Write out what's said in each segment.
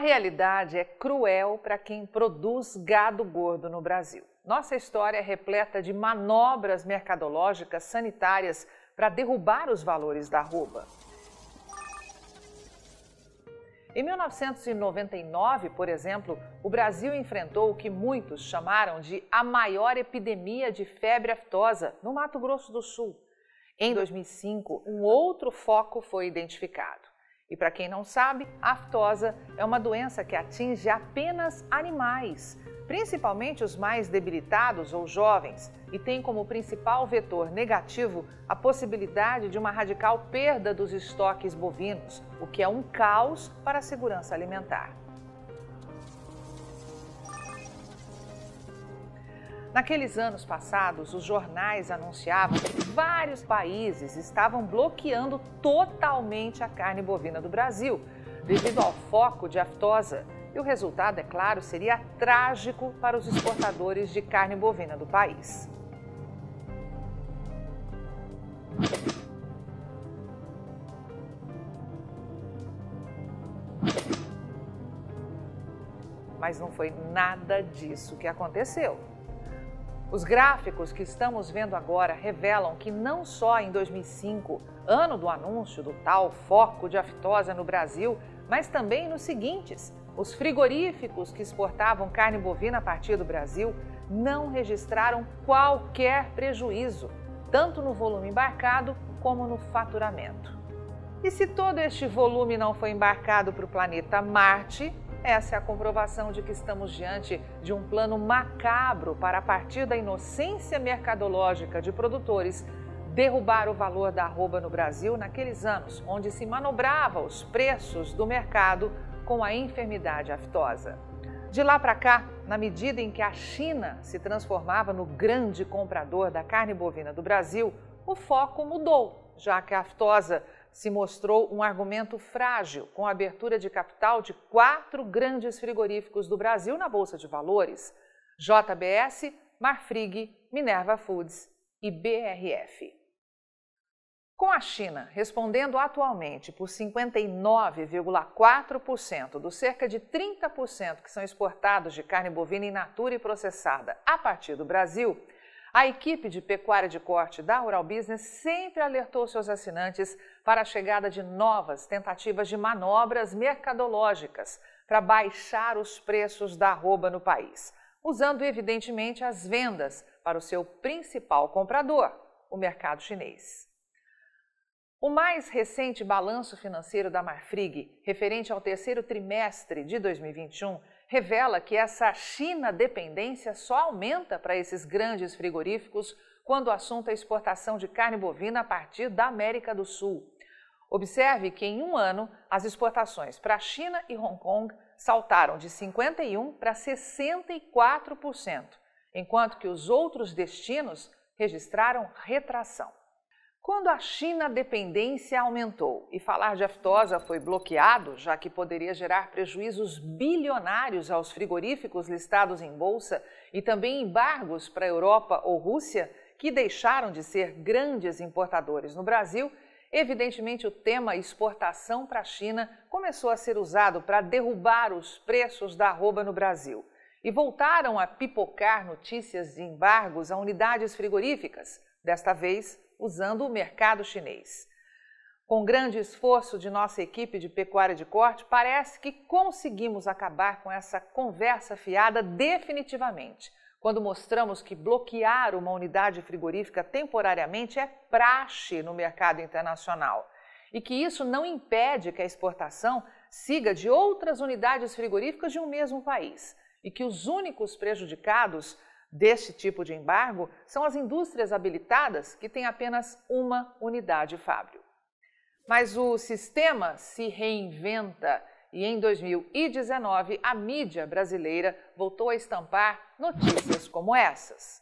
realidade é cruel para quem produz gado gordo no Brasil. Nossa história é repleta de manobras mercadológicas sanitárias para derrubar os valores da arroba. Em 1999, por exemplo, o Brasil enfrentou o que muitos chamaram de a maior epidemia de febre aftosa no Mato Grosso do Sul. Em 2005, um outro foco foi identificado. E para quem não sabe, a aftosa é uma doença que atinge apenas animais, principalmente os mais debilitados ou jovens, e tem como principal vetor negativo a possibilidade de uma radical perda dos estoques bovinos, o que é um caos para a segurança alimentar. Naqueles anos passados, os jornais anunciavam que vários países estavam bloqueando totalmente a carne bovina do Brasil, devido ao foco de aftosa. E o resultado, é claro, seria trágico para os exportadores de carne bovina do país. Mas não foi nada disso que aconteceu. Os gráficos que estamos vendo agora revelam que não só em 2005, ano do anúncio do tal foco de aftosa no Brasil, mas também nos seguintes, os frigoríficos que exportavam carne bovina a partir do Brasil não registraram qualquer prejuízo, tanto no volume embarcado como no faturamento. E se todo este volume não foi embarcado para o planeta Marte, essa é a comprovação de que estamos diante de um plano macabro para, a partir da inocência mercadológica de produtores, derrubar o valor da arroba no Brasil naqueles anos onde se manobrava os preços do mercado com a enfermidade aftosa. De lá para cá, na medida em que a China se transformava no grande comprador da carne bovina do Brasil, o foco mudou, já que a aftosa se mostrou um argumento frágil com a abertura de capital de quatro grandes frigoríficos do Brasil na Bolsa de Valores: JBS, Marfrig, Minerva Foods e BRF. Com a China respondendo atualmente por 59,4% dos cerca de 30% que são exportados de carne bovina in natura e processada a partir do Brasil, a equipe de pecuária de corte da Rural Business sempre alertou seus assinantes para a chegada de novas tentativas de manobras mercadológicas para baixar os preços da arroba no país, usando evidentemente as vendas para o seu principal comprador, o mercado chinês. O mais recente balanço financeiro da Marfrig, referente ao terceiro trimestre de 2021, revela que essa China dependência só aumenta para esses grandes frigoríficos quando o assunto é exportação de carne bovina a partir da América do Sul. Observe que em um ano as exportações para a China e Hong Kong saltaram de 51% para 64%, enquanto que os outros destinos registraram retração. Quando a China dependência aumentou. E falar de aftosa foi bloqueado, já que poderia gerar prejuízos bilionários aos frigoríficos listados em bolsa e também embargos para a Europa ou Rússia, que deixaram de ser grandes importadores no Brasil, evidentemente o tema exportação para a China começou a ser usado para derrubar os preços da arroba no Brasil. E voltaram a pipocar notícias de embargos a unidades frigoríficas, desta vez usando o mercado chinês. Com grande esforço de nossa equipe de pecuária de corte, parece que conseguimos acabar com essa conversa fiada definitivamente, quando mostramos que bloquear uma unidade frigorífica temporariamente é praxe no mercado internacional e que isso não impede que a exportação siga de outras unidades frigoríficas de um mesmo país e que os únicos prejudicados deste tipo de embargo são as indústrias habilitadas que têm apenas uma unidade fábrica. Mas o sistema se reinventa e em 2019 a mídia brasileira voltou a estampar notícias como essas.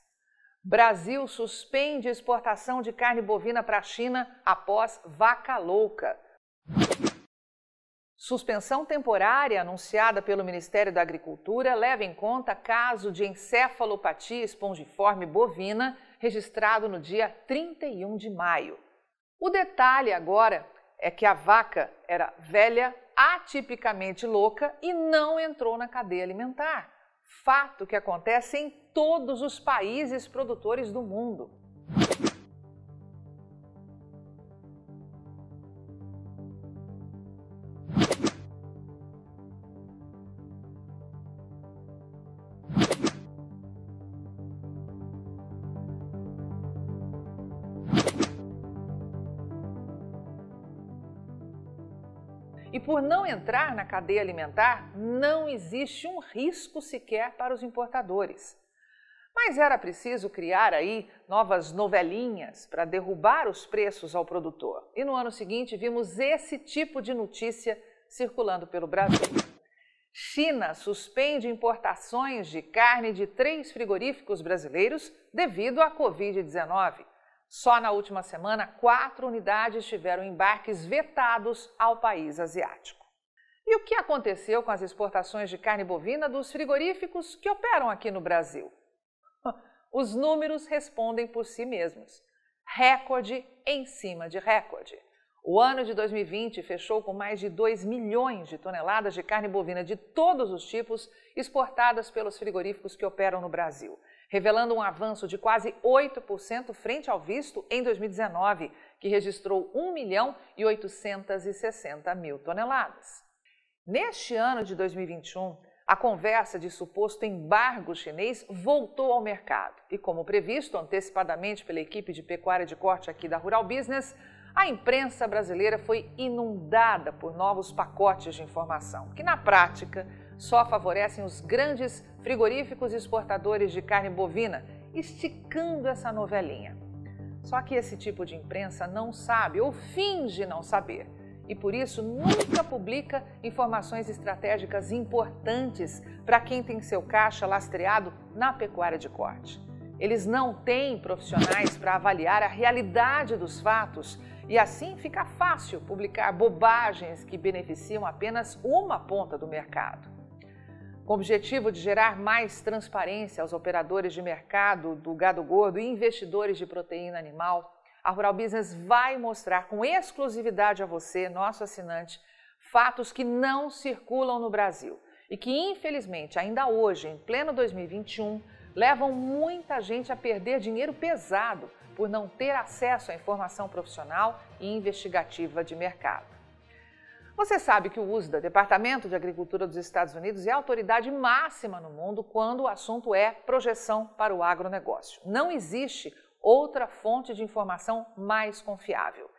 Brasil suspende exportação de carne bovina para a China após vaca louca. Suspensão temporária anunciada pelo Ministério da Agricultura leva em conta caso de encefalopatia espongiforme bovina registrado no dia 31 de maio. O detalhe agora é que a vaca era velha, atipicamente louca e não entrou na cadeia alimentar. Fato que acontece em todos os países produtores do mundo. Por não entrar na cadeia alimentar, não existe um risco sequer para os importadores. Mas era preciso criar aí novas novelinhas para derrubar os preços ao produtor. E no ano seguinte vimos esse tipo de notícia circulando pelo Brasil. China suspende importações de carne de três frigoríficos brasileiros devido à Covid-19. Só na última semana, quatro unidades tiveram embarques vetados ao país asiático. E o que aconteceu com as exportações de carne bovina dos frigoríficos que operam aqui no Brasil? Os números respondem por si mesmos. Recorde em cima de recorde. O ano de 2020 fechou com mais de 2 milhões de toneladas de carne bovina de todos os tipos exportadas pelos frigoríficos que operam no Brasil revelando um avanço de quase 8% frente ao visto em 2019, que registrou 1 milhão e 860 mil toneladas. Neste ano de 2021, a conversa de suposto embargo chinês voltou ao mercado e, como previsto antecipadamente pela equipe de pecuária de corte aqui da Rural Business, a imprensa brasileira foi inundada por novos pacotes de informação, que na prática só favorecem os grandes frigoríficos exportadores de carne bovina, esticando essa novelinha. Só que esse tipo de imprensa não sabe ou finge não saber e por isso nunca publica informações estratégicas importantes para quem tem seu caixa lastreado na pecuária de corte. Eles não têm profissionais para avaliar a realidade dos fatos e assim fica fácil publicar bobagens que beneficiam apenas uma ponta do mercado. Com o objetivo de gerar mais transparência aos operadores de mercado do gado gordo e investidores de proteína animal, a Rural Business vai mostrar com exclusividade a você, nosso assinante, fatos que não circulam no Brasil e que, infelizmente, ainda hoje, em pleno 2021, levam muita gente a perder dinheiro pesado por não ter acesso à informação profissional e investigativa de mercado. Você sabe que o USDA, Departamento de Agricultura dos Estados Unidos, é a autoridade máxima no mundo quando o assunto é projeção para o agronegócio. Não existe outra fonte de informação mais confiável.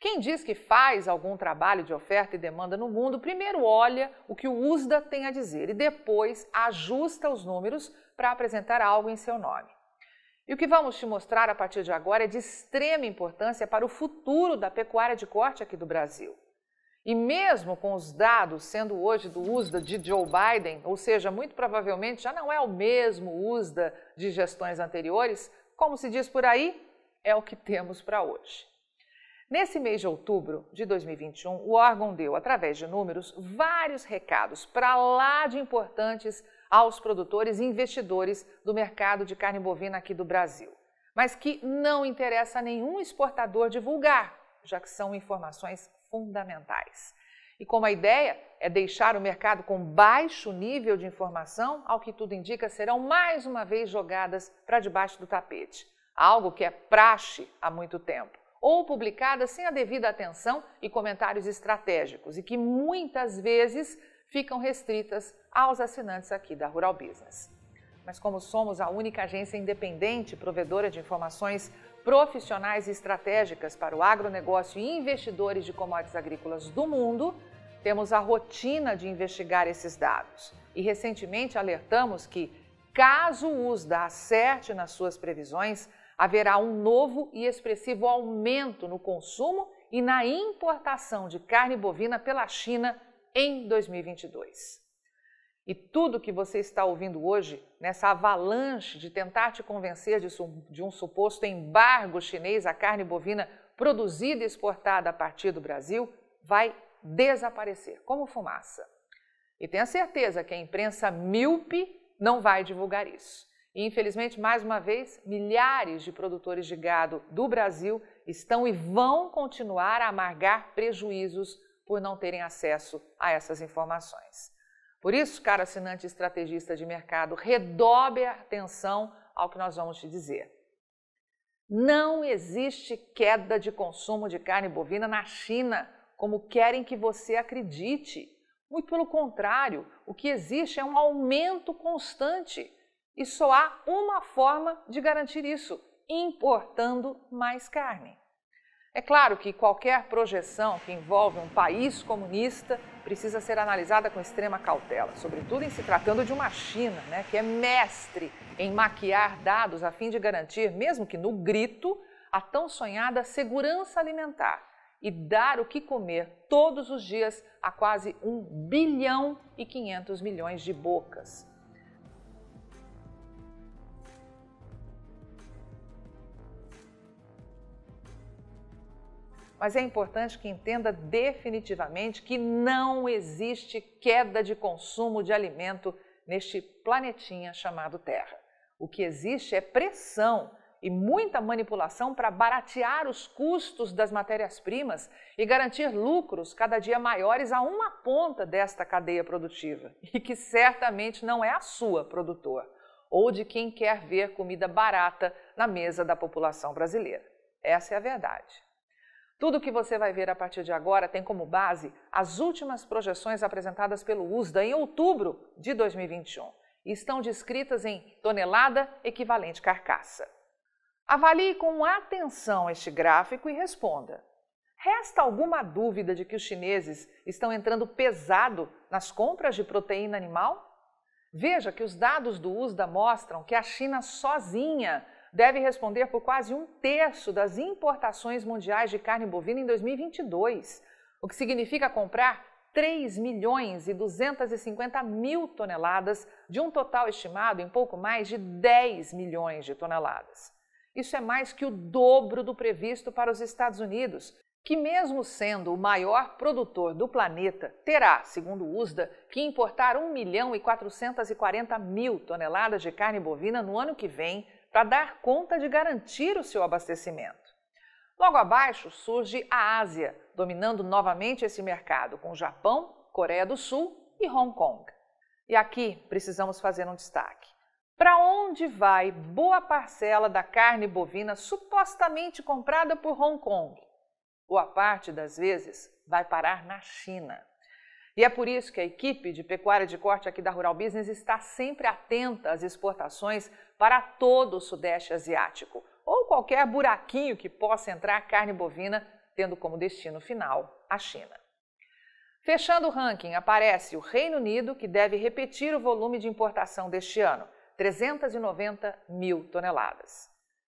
Quem diz que faz algum trabalho de oferta e demanda no mundo, primeiro olha o que o USDA tem a dizer e depois ajusta os números para apresentar algo em seu nome. E o que vamos te mostrar a partir de agora é de extrema importância para o futuro da pecuária de corte aqui do Brasil. E mesmo com os dados sendo hoje do USDA de Joe Biden, ou seja, muito provavelmente já não é o mesmo USDA de gestões anteriores, como se diz por aí, é o que temos para hoje. Nesse mês de outubro de 2021, o órgão deu, através de números, vários recados para lá de importantes aos produtores e investidores do mercado de carne bovina aqui do Brasil, mas que não interessa a nenhum exportador divulgar, já que são informações fundamentais. E como a ideia é deixar o mercado com baixo nível de informação, ao que tudo indica, serão mais uma vez jogadas para debaixo do tapete, algo que é praxe há muito tempo, ou publicadas sem a devida atenção e comentários estratégicos, e que muitas vezes ficam restritas aos assinantes aqui da Rural Business. Mas como somos a única agência independente provedora de informações profissionais estratégicas para o agronegócio e investidores de commodities agrícolas do mundo, temos a rotina de investigar esses dados. E recentemente alertamos que, caso o USDA acerte nas suas previsões, haverá um novo e expressivo aumento no consumo e na importação de carne bovina pela China em 2022. E tudo que você está ouvindo hoje, nessa avalanche de tentar te convencer de, um suposto embargo chinês à carne bovina produzida e exportada a partir do Brasil, vai desaparecer como fumaça. E tenha certeza que a imprensa míope não vai divulgar isso. E, infelizmente, mais uma vez, milhares de produtores de gado do Brasil estão e vão continuar a amargar prejuízos por não terem acesso a essas informações. Por isso, caro assinante estrategista de mercado, redobre a atenção ao que nós vamos te dizer. Não existe queda de consumo de carne bovina na China, como querem que você acredite. Muito pelo contrário, o que existe é um aumento constante. E só há uma forma de garantir isso: importando mais carne. É claro que qualquer projeção que envolve um país comunista precisa ser analisada com extrema cautela, sobretudo em se tratando de uma China, né, que é mestre em maquiar dados a fim de garantir, mesmo que no grito, a tão sonhada segurança alimentar e dar o que comer todos os dias a quase 1 bilhão e 500 milhões de bocas. Mas é importante que entenda definitivamente que não existe queda de consumo de alimento neste planetinha chamado Terra. O que existe é pressão e muita manipulação para baratear os custos das matérias-primas e garantir lucros cada dia maiores a uma ponta desta cadeia produtiva, e que certamente não é a sua, produtor, ou de quem quer ver comida barata na mesa da população brasileira. Essa é a verdade. Tudo o que você vai ver a partir de agora tem como base as últimas projeções apresentadas pelo USDA em outubro de 2021 e estão descritas em tonelada equivalente carcaça. Avalie com atenção este gráfico e responda: resta alguma dúvida de que os chineses estão entrando pesado nas compras de proteína animal? Veja que os dados do USDA mostram que a China sozinha deve responder por quase um terço das importações mundiais de carne bovina em 2022, o que significa comprar 3 milhões e 250 mil toneladas de um total estimado em pouco mais de 10 milhões de toneladas. Isso é mais que o dobro do previsto para os Estados Unidos, que, mesmo sendo o maior produtor do planeta, terá, segundo o USDA, que importar 1 milhão e 440 mil toneladas de carne bovina no ano que vem para dar conta de garantir o seu abastecimento. Logo abaixo surge a Ásia, dominando novamente esse mercado, com Japão, Coreia do Sul e Hong Kong. E aqui precisamos fazer um destaque. Para onde vai boa parcela da carne bovina supostamente comprada por Hong Kong? Boa parte das vezes vai parar na China. E é por isso que a equipe de pecuária de corte aqui da Rural Business está sempre atenta às exportações para todo o Sudeste Asiático ou qualquer buraquinho que possa entrar carne bovina, tendo como destino final a China. Fechando o ranking, aparece o Reino Unido, que deve repetir o volume de importação deste ano, 390 mil toneladas.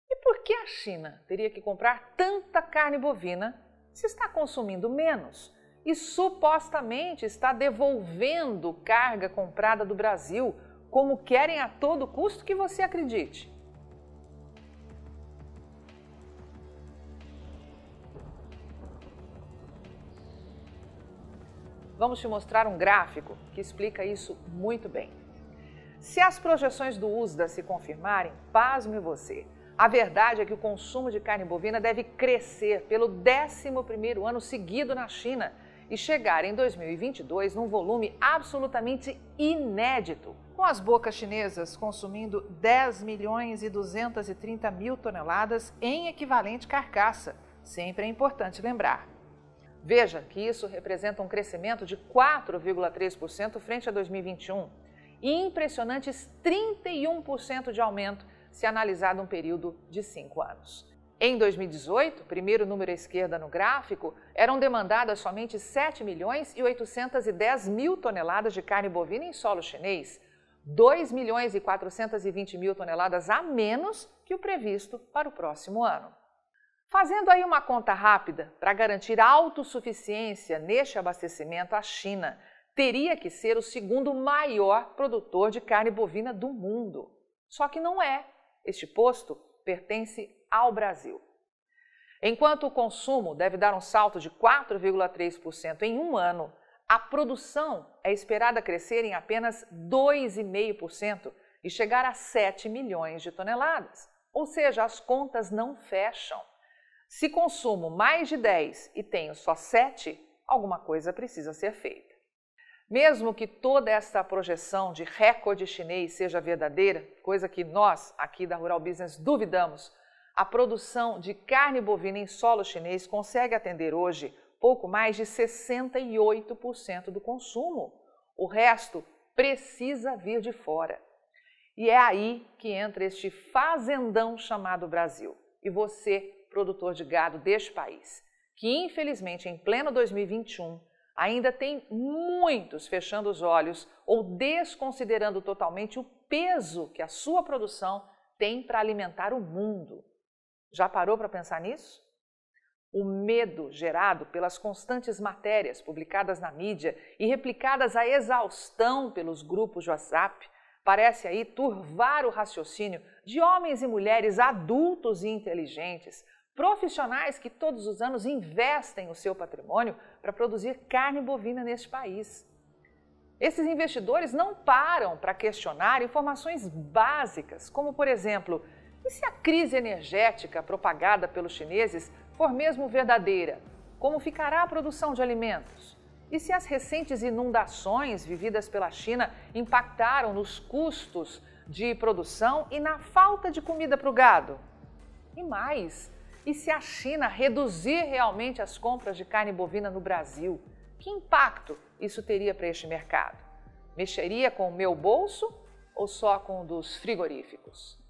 E por que a China teria que comprar tanta carne bovina se está consumindo menos? E supostamente está devolvendo carga comprada do Brasil, como querem a todo custo que você acredite. Vamos te mostrar um gráfico que explica isso muito bem. Se as projeções do USDA se confirmarem, pasme você. A verdade é que o consumo de carne bovina deve crescer pelo 11º ano seguido na China e chegar em 2022 num volume absolutamente inédito, com as bocas chinesas consumindo 10 milhões e 230 mil toneladas em equivalente carcaça. Sempre é importante lembrar. Veja que isso representa um crescimento de 4,3% frente a 2021 e impressionantes 31% de aumento se analisado um período de cinco anos. Em 2018, primeiro número à esquerda no gráfico, eram demandadas somente 7 milhões e 810 mil toneladas de carne bovina em solo chinês, 2 milhões e 420 mil toneladas a menos que o previsto para o próximo ano. Fazendo aí uma conta rápida, para garantir autossuficiência neste abastecimento, a China teria que ser o segundo maior produtor de carne bovina do mundo. Só que não é. Este posto pertence ao Brasil. Enquanto o consumo deve dar um salto de 4,3% em um ano, a produção é esperada crescer em apenas 2,5% e chegar a 7 milhões de toneladas. Ou seja, as contas não fecham. Se consumo mais de 10 e tenho só 7, alguma coisa precisa ser feita. Mesmo que toda essa projeção de recorde chinês seja verdadeira, coisa que nós aqui da Rural Business duvidamos, a produção de carne bovina em solo chinês consegue atender hoje pouco mais de 68% do consumo. O resto precisa vir de fora. E é aí que entra este fazendão chamado Brasil. E você, produtor de gado deste país, que infelizmente em pleno 2021 ainda tem muitos fechando os olhos ou desconsiderando totalmente o peso que a sua produção tem para alimentar o mundo. Já parou para pensar nisso? O medo gerado pelas constantes matérias publicadas na mídia e replicadas à exaustão pelos grupos de WhatsApp parece aí turvar o raciocínio de homens e mulheres adultos e inteligentes, profissionais que todos os anos investem o seu patrimônio para produzir carne bovina neste país. Esses investidores não param para questionar informações básicas, como, por exemplo, e se a crise energética propagada pelos chineses for mesmo verdadeira? Como ficará a produção de alimentos? E se as recentes inundações vividas pela China impactaram nos custos de produção e na falta de comida para o gado? E mais, e se a China reduzir realmente as compras de carne bovina no Brasil? Que impacto isso teria para este mercado? Mexeria com o meu bolso ou só com o dos frigoríficos?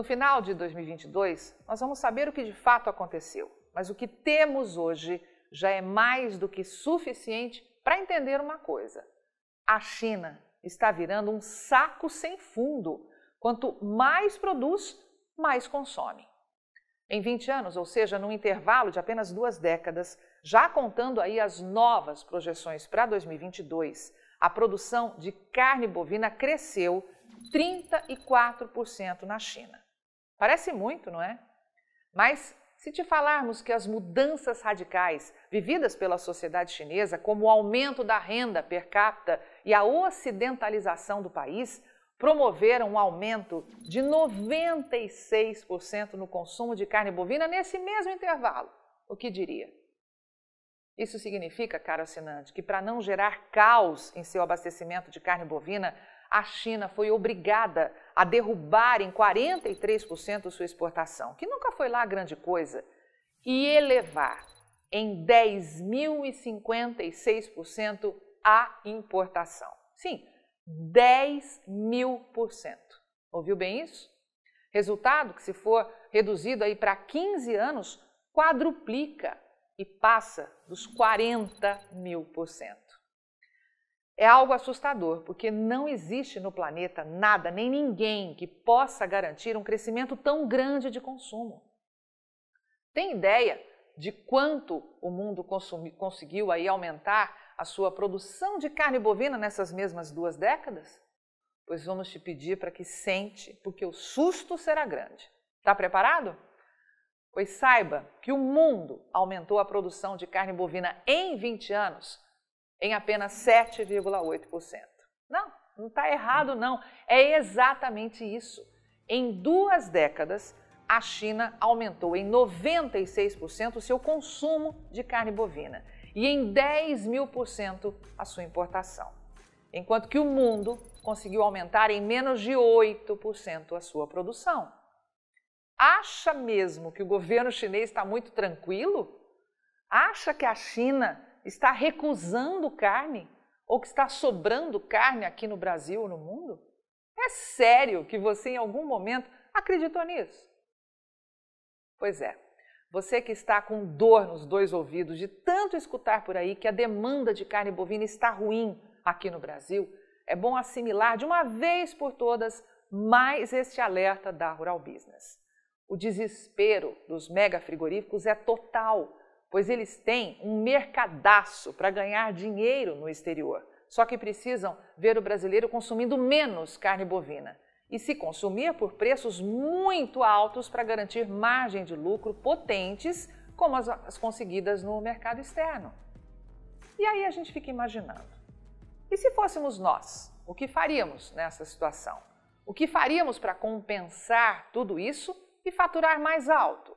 No final de 2022, nós vamos saber o que de fato aconteceu, mas o que temos hoje já é mais do que suficiente para entender uma coisa: a China está virando um saco sem fundo. Quanto mais produz, mais consome. Em 20 anos, ou seja, num intervalo de apenas duas décadas, já contando aí as novas projeções para 2022, a produção de carne bovina cresceu 34% na China. Parece muito, não é? Mas se te falarmos que as mudanças radicais vividas pela sociedade chinesa, como o aumento da renda per capita e a ocidentalização do país, promoveram um aumento de 96% no consumo de carne bovina nesse mesmo intervalo, o que diria? Isso significa, caro assinante, que para não gerar caos em seu abastecimento de carne bovina, a China foi obrigada a derrubar em 43% sua exportação, que nunca foi lá grande coisa, e elevar em 10.056% a importação. Sim, 10 mil por cento. Ouviu bem isso? Resultado que, se for reduzido aí para 15 anos, quadruplica e passa dos 40 mil por cento é algo assustador, porque não existe no planeta nada nem ninguém que possa garantir um crescimento tão grande de consumo. Tem ideia de quanto o mundo consumi, conseguiu aí aumentar a sua produção de carne bovina nessas mesmas duas décadas? Pois vamos te pedir para que sente, porque o susto será grande. Está preparado? Pois saiba que o mundo aumentou a produção de carne bovina em 20 anos em apenas 7,8%. Não, não está errado, não. É exatamente isso. Em duas décadas, a China aumentou em 96% o seu consumo de carne bovina e em 10 mil por cento a sua importação, enquanto que o mundo conseguiu aumentar em menos de 8% a sua produção. Acha mesmo que o governo chinês está muito tranquilo? Acha que a China está recusando carne ou que está sobrando carne aqui no Brasil ou no mundo? É sério que você em algum momento acreditou nisso? Pois é. Você que está com dor nos dois ouvidos de tanto escutar por aí que a demanda de carne bovina está ruim aqui no Brasil, é bom assimilar de uma vez por todas mais este alerta da Rural Business. O desespero dos mega frigoríficos é total pois eles têm um mercadaço para ganhar dinheiro no exterior. Só que precisam ver o brasileiro consumindo menos carne bovina e se consumir por preços muito altos para garantir margem de lucro potentes, como as, as conseguidas no mercado externo. E aí a gente fica imaginando: e se fôssemos nós, o que faríamos nessa situação? O que faríamos para compensar tudo isso e faturar mais alto?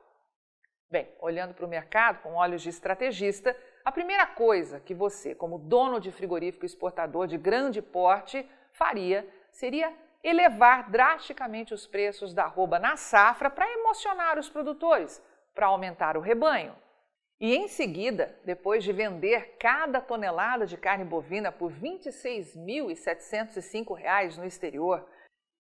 Bem, olhando para o mercado com olhos de estrategista, a primeira coisa que você, como dono de frigorífico exportador de grande porte, faria seria elevar drasticamente os preços da arroba na safra para emocionar os produtores, para aumentar o rebanho. E em seguida, depois de vender cada tonelada de carne bovina por R$ 26.705 no exterior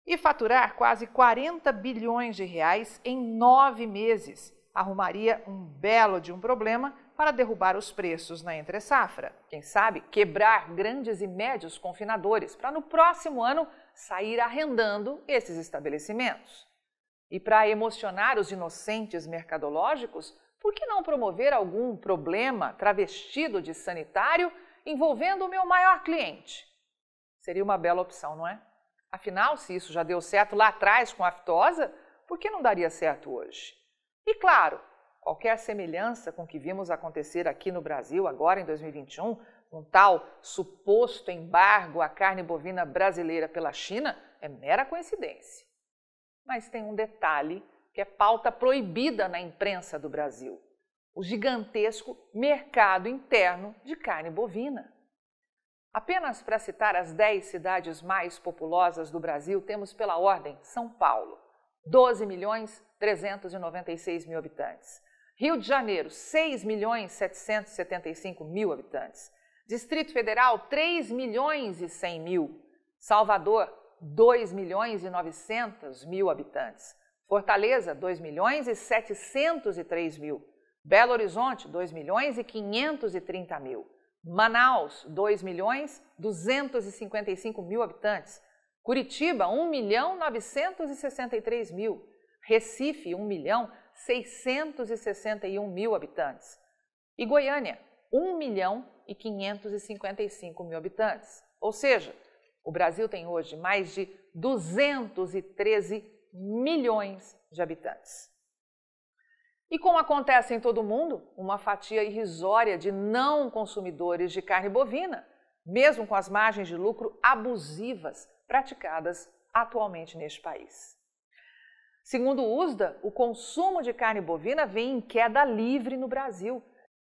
e faturar quase 40 bilhões de reais em nove meses, arrumaria um belo de um problema para derrubar os preços na entre-safra. Quem sabe quebrar grandes e médios confinadores para no próximo ano sair arrendando esses estabelecimentos. E para emocionar os inocentes mercadológicos, por que não promover algum problema travestido de sanitário envolvendo o meu maior cliente? Seria uma bela opção, não é? Afinal, se isso já deu certo lá atrás com a aftosa, por que não daria certo hoje? E claro, qualquer semelhança com o que vimos acontecer aqui no Brasil agora em 2021, um tal suposto embargo à carne bovina brasileira pela China, é mera coincidência. Mas tem um detalhe que é pauta proibida na imprensa do Brasil: o gigantesco mercado interno de carne bovina. Apenas para citar as 10 cidades mais populosas do Brasil, temos pela ordem São Paulo, 12 milhões 396 mil habitantes. Rio de Janeiro, 6 milhões 775 mil habitantes. Distrito Federal, 3 milhões e 100 mil. Salvador, 2 milhões e 900 mil habitantes. Fortaleza, 2 milhões e 703 mil. Belo Horizonte, 2 milhões e 530 mil. Manaus, 2 milhões 255 mil habitantes. Curitiba, 1 milhão 963 mil. Recife, 1 milhão 661 mil habitantes. E Goiânia, 1 milhão e 555 mil habitantes. Ou seja, o Brasil tem hoje mais de 213 milhões de habitantes. E como acontece em todo mundo, uma fatia irrisória de não consumidores de carne bovina, mesmo com as margens de lucro abusivas praticadas atualmente neste país. Segundo o USDA, o consumo de carne bovina vem em queda livre no Brasil.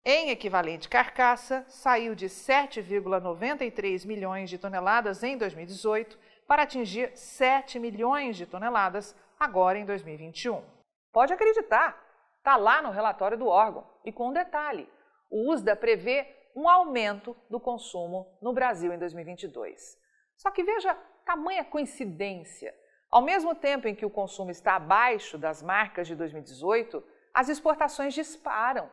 Em equivalente carcaça, saiu de 7,93 milhões de toneladas em 2018 para atingir 7 milhões de toneladas agora em 2021. Pode acreditar, está lá no relatório do órgão. E com um detalhe: o USDA prevê um aumento do consumo no Brasil em 2022. Só que veja tamanha coincidência. Ao mesmo tempo em que o consumo está abaixo das marcas de 2018, as exportações disparam.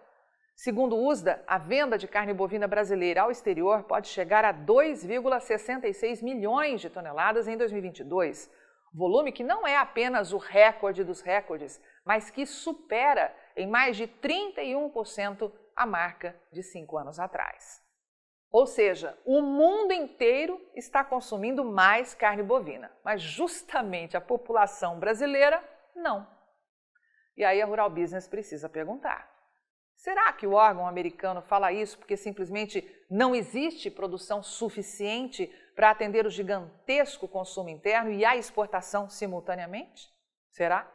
Segundo o USDA, a venda de carne bovina brasileira ao exterior pode chegar a 2,66 milhões de toneladas em 2022, volume que não é apenas o recorde dos recordes, mas que supera em mais de 31% a marca de cinco anos atrás. Ou seja, o mundo inteiro está consumindo mais carne bovina, mas justamente a população brasileira não. E aí a Rural Business precisa perguntar: será que o órgão americano fala isso porque simplesmente não existe produção suficiente para atender o gigantesco consumo interno e a exportação simultaneamente? Será?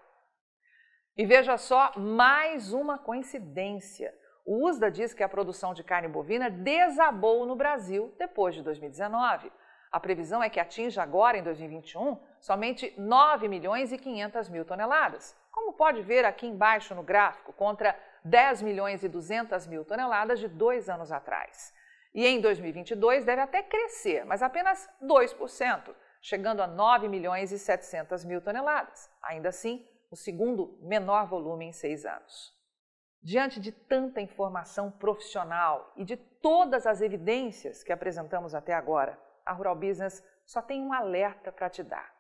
E veja só mais uma coincidência. O USDA diz que a produção de carne bovina desabou no Brasil depois de 2019. A previsão é que atinja agora, em 2021, somente 9 milhões e 500 mil toneladas. Como pode ver aqui embaixo no gráfico, contra 10 milhões e 200 mil toneladas de dois anos atrás. E em 2022 deve até crescer, mas apenas 2%, chegando a 9 milhões e 700 mil toneladas. Ainda assim, o segundo menor volume em seis anos. Diante de tanta informação profissional e de todas as evidências que apresentamos até agora, a Rural Business só tem um alerta para te dar.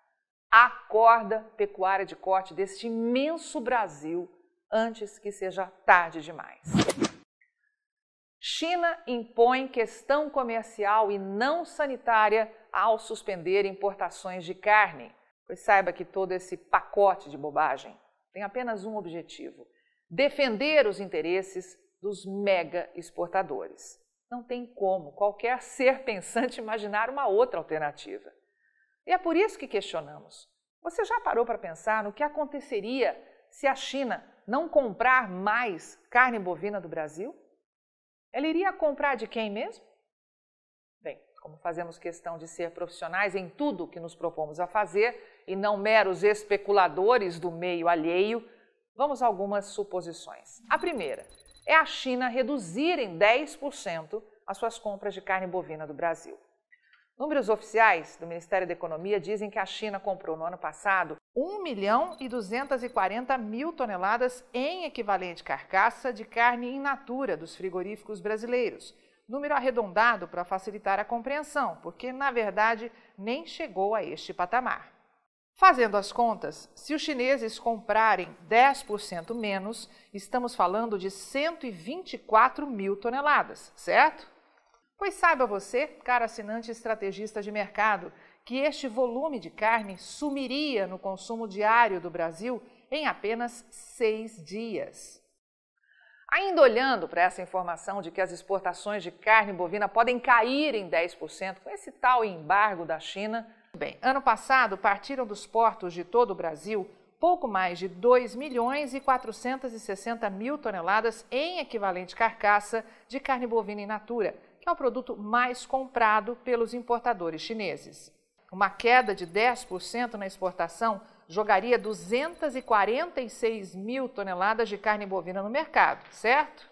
Acorda, pecuária de corte deste imenso Brasil antes que seja tarde demais. China impõe questão comercial e não sanitária ao suspender importações de carne. Pois saiba que todo esse pacote de bobagem tem apenas um objetivo: defender os interesses dos mega exportadores. Não tem como qualquer ser pensante imaginar uma outra alternativa. E é por isso que questionamos. Você já parou para pensar no que aconteceria se a China não comprar mais carne bovina do Brasil? ela iria comprar de quem mesmo? Bem, como fazemos questão de ser profissionais em tudo que nos propomos a fazer e não meros especuladores do meio alheio, vamos a algumas suposições. A primeira é a China reduzir em 10% as suas compras de carne bovina do Brasil. Números oficiais do Ministério da Economia dizem que a China comprou no ano passado 1 milhão e 240 mil toneladas em equivalente carcaça de carne in natura dos frigoríficos brasileiros. Número arredondado para facilitar a compreensão, porque na verdade nem chegou a este patamar. Fazendo as contas, se os chineses comprarem 10% menos, estamos falando de 124 mil toneladas, certo? Pois saiba você, caro assinante estrategista de mercado, que este volume de carne sumiria no consumo diário do Brasil em apenas seis dias. Ainda olhando para essa informação de que as exportações de carne bovina podem cair em 10% com esse tal embargo da China, bem, ano passado partiram dos portos de todo o Brasil pouco mais de 2 milhões e 460 mil toneladas em equivalente carcaça de carne bovina in natura, que é o produto mais comprado pelos importadores chineses. Uma queda de 10% na exportação jogaria 246 mil toneladas de carne bovina no mercado, certo?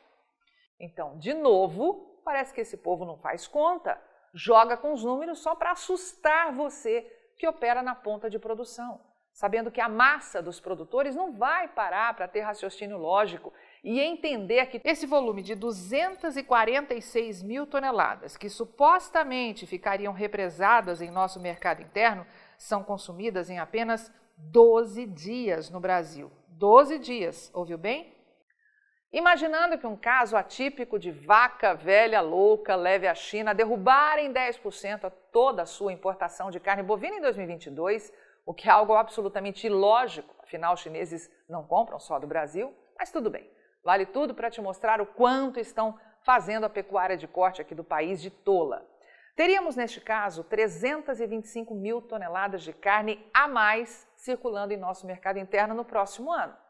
Então, de novo, parece que esse povo não faz conta. Joga com os números só para assustar você que opera na ponta de produção, sabendo que a massa dos produtores não vai parar para ter raciocínio lógico e entender que esse volume de 246 mil toneladas, que supostamente ficariam represadas em nosso mercado interno, são consumidas em apenas 12 dias no Brasil. 12 dias, ouviu bem? Imaginando que um caso atípico de vaca velha louca leve a China a derrubar em 10% a toda a sua importação de carne bovina em 2022, o que é algo absolutamente ilógico, afinal os chineses não compram só do Brasil, mas tudo bem. Vale tudo para te mostrar o quanto estão fazendo a pecuária de corte aqui do país de tola. Teríamos, neste caso, 325 mil toneladas de carne a mais circulando em nosso mercado interno no próximo ano.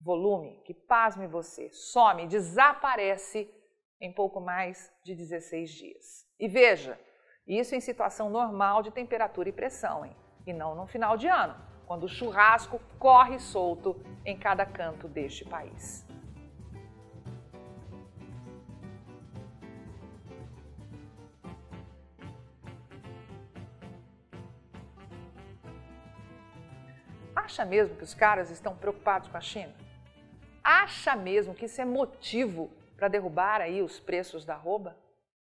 Volume que, pasme você, some, desaparece em pouco mais de 16 dias. E veja, isso em situação normal de temperatura e pressão, hein? e não no final de ano, quando o churrasco corre solto em cada canto deste país. Acha mesmo que os caras estão preocupados com a China? Acha mesmo que isso é motivo para derrubar aí os preços da arroba?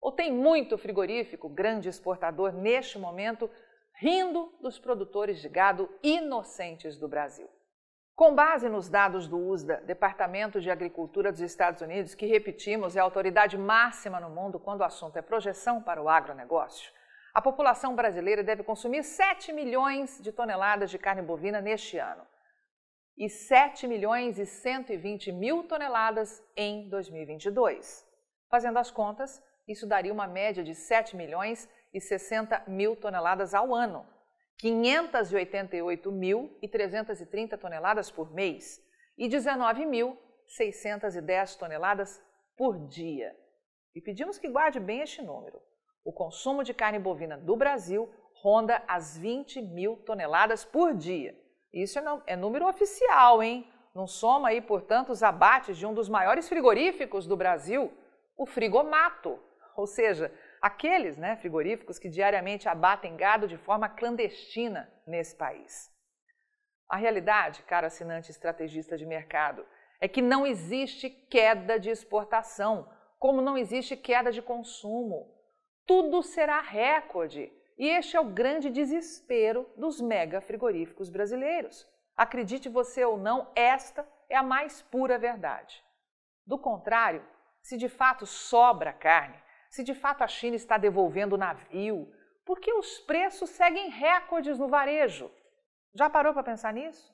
Ou tem muito frigorífico, grande exportador, neste momento, rindo dos produtores de gado inocentes do Brasil? Com base nos dados do USDA, Departamento de Agricultura dos Estados Unidos, que repetimos é a autoridade máxima no mundo quando o assunto é projeção para o agronegócio, a população brasileira deve consumir 7 milhões de toneladas de carne bovina neste ano e 7 milhões e 120 mil toneladas em 2022. Fazendo as contas, isso daria uma média de 7 milhões e 60 mil toneladas ao ano, 588 mil e 330 toneladas por mês e 19.610 toneladas por dia. E pedimos que guarde bem este número. O consumo de carne bovina do Brasil ronda as 20 mil toneladas por dia. Isso é, é número oficial, hein? Não soma aí, portanto, os abates de um dos maiores frigoríficos do Brasil, o Frigomato, ou seja, aqueles né, frigoríficos que diariamente abatem gado de forma clandestina nesse país. A realidade, cara assinante estrategista de mercado, é que não existe queda de exportação, como não existe queda de consumo tudo será recorde. E este é o grande desespero dos mega frigoríficos brasileiros. Acredite você ou não, esta é a mais pura verdade. Do contrário, se de fato sobra carne, se de fato a China está devolvendo o navio, por que os preços seguem recordes no varejo? Já parou para pensar nisso?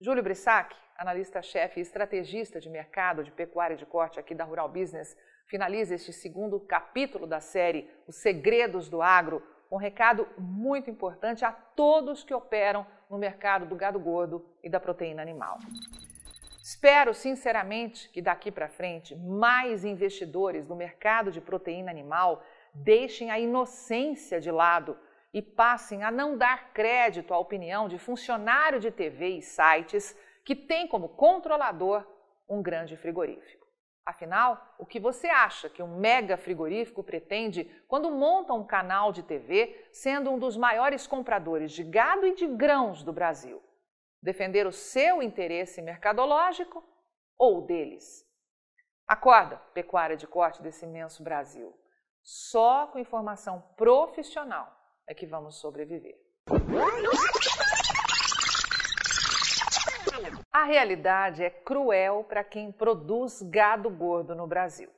Júlio Brissac, analista-chefe e estrategista de mercado de pecuária de corte aqui da Rural Business, finaliza este segundo capítulo da série Os Segredos do Agro, um recado muito importante a todos que operam no mercado do gado gordo e da proteína animal. Espero sinceramente que daqui para frente mais investidores no mercado de proteína animal deixem a inocência de lado e passem a não dar crédito à opinião de funcionário de TV e sites que tem como controlador um grande frigorífico. Afinal, o que você acha que um mega frigorífico pretende quando monta um canal de TV, sendo um dos maiores compradores de gado e de grãos do Brasil? Defender o seu interesse mercadológico ou deles? Acorda, pecuária de corte desse imenso Brasil. Só com informação profissional é que vamos sobreviver. A realidade é cruel para quem produz gado gordo no Brasil.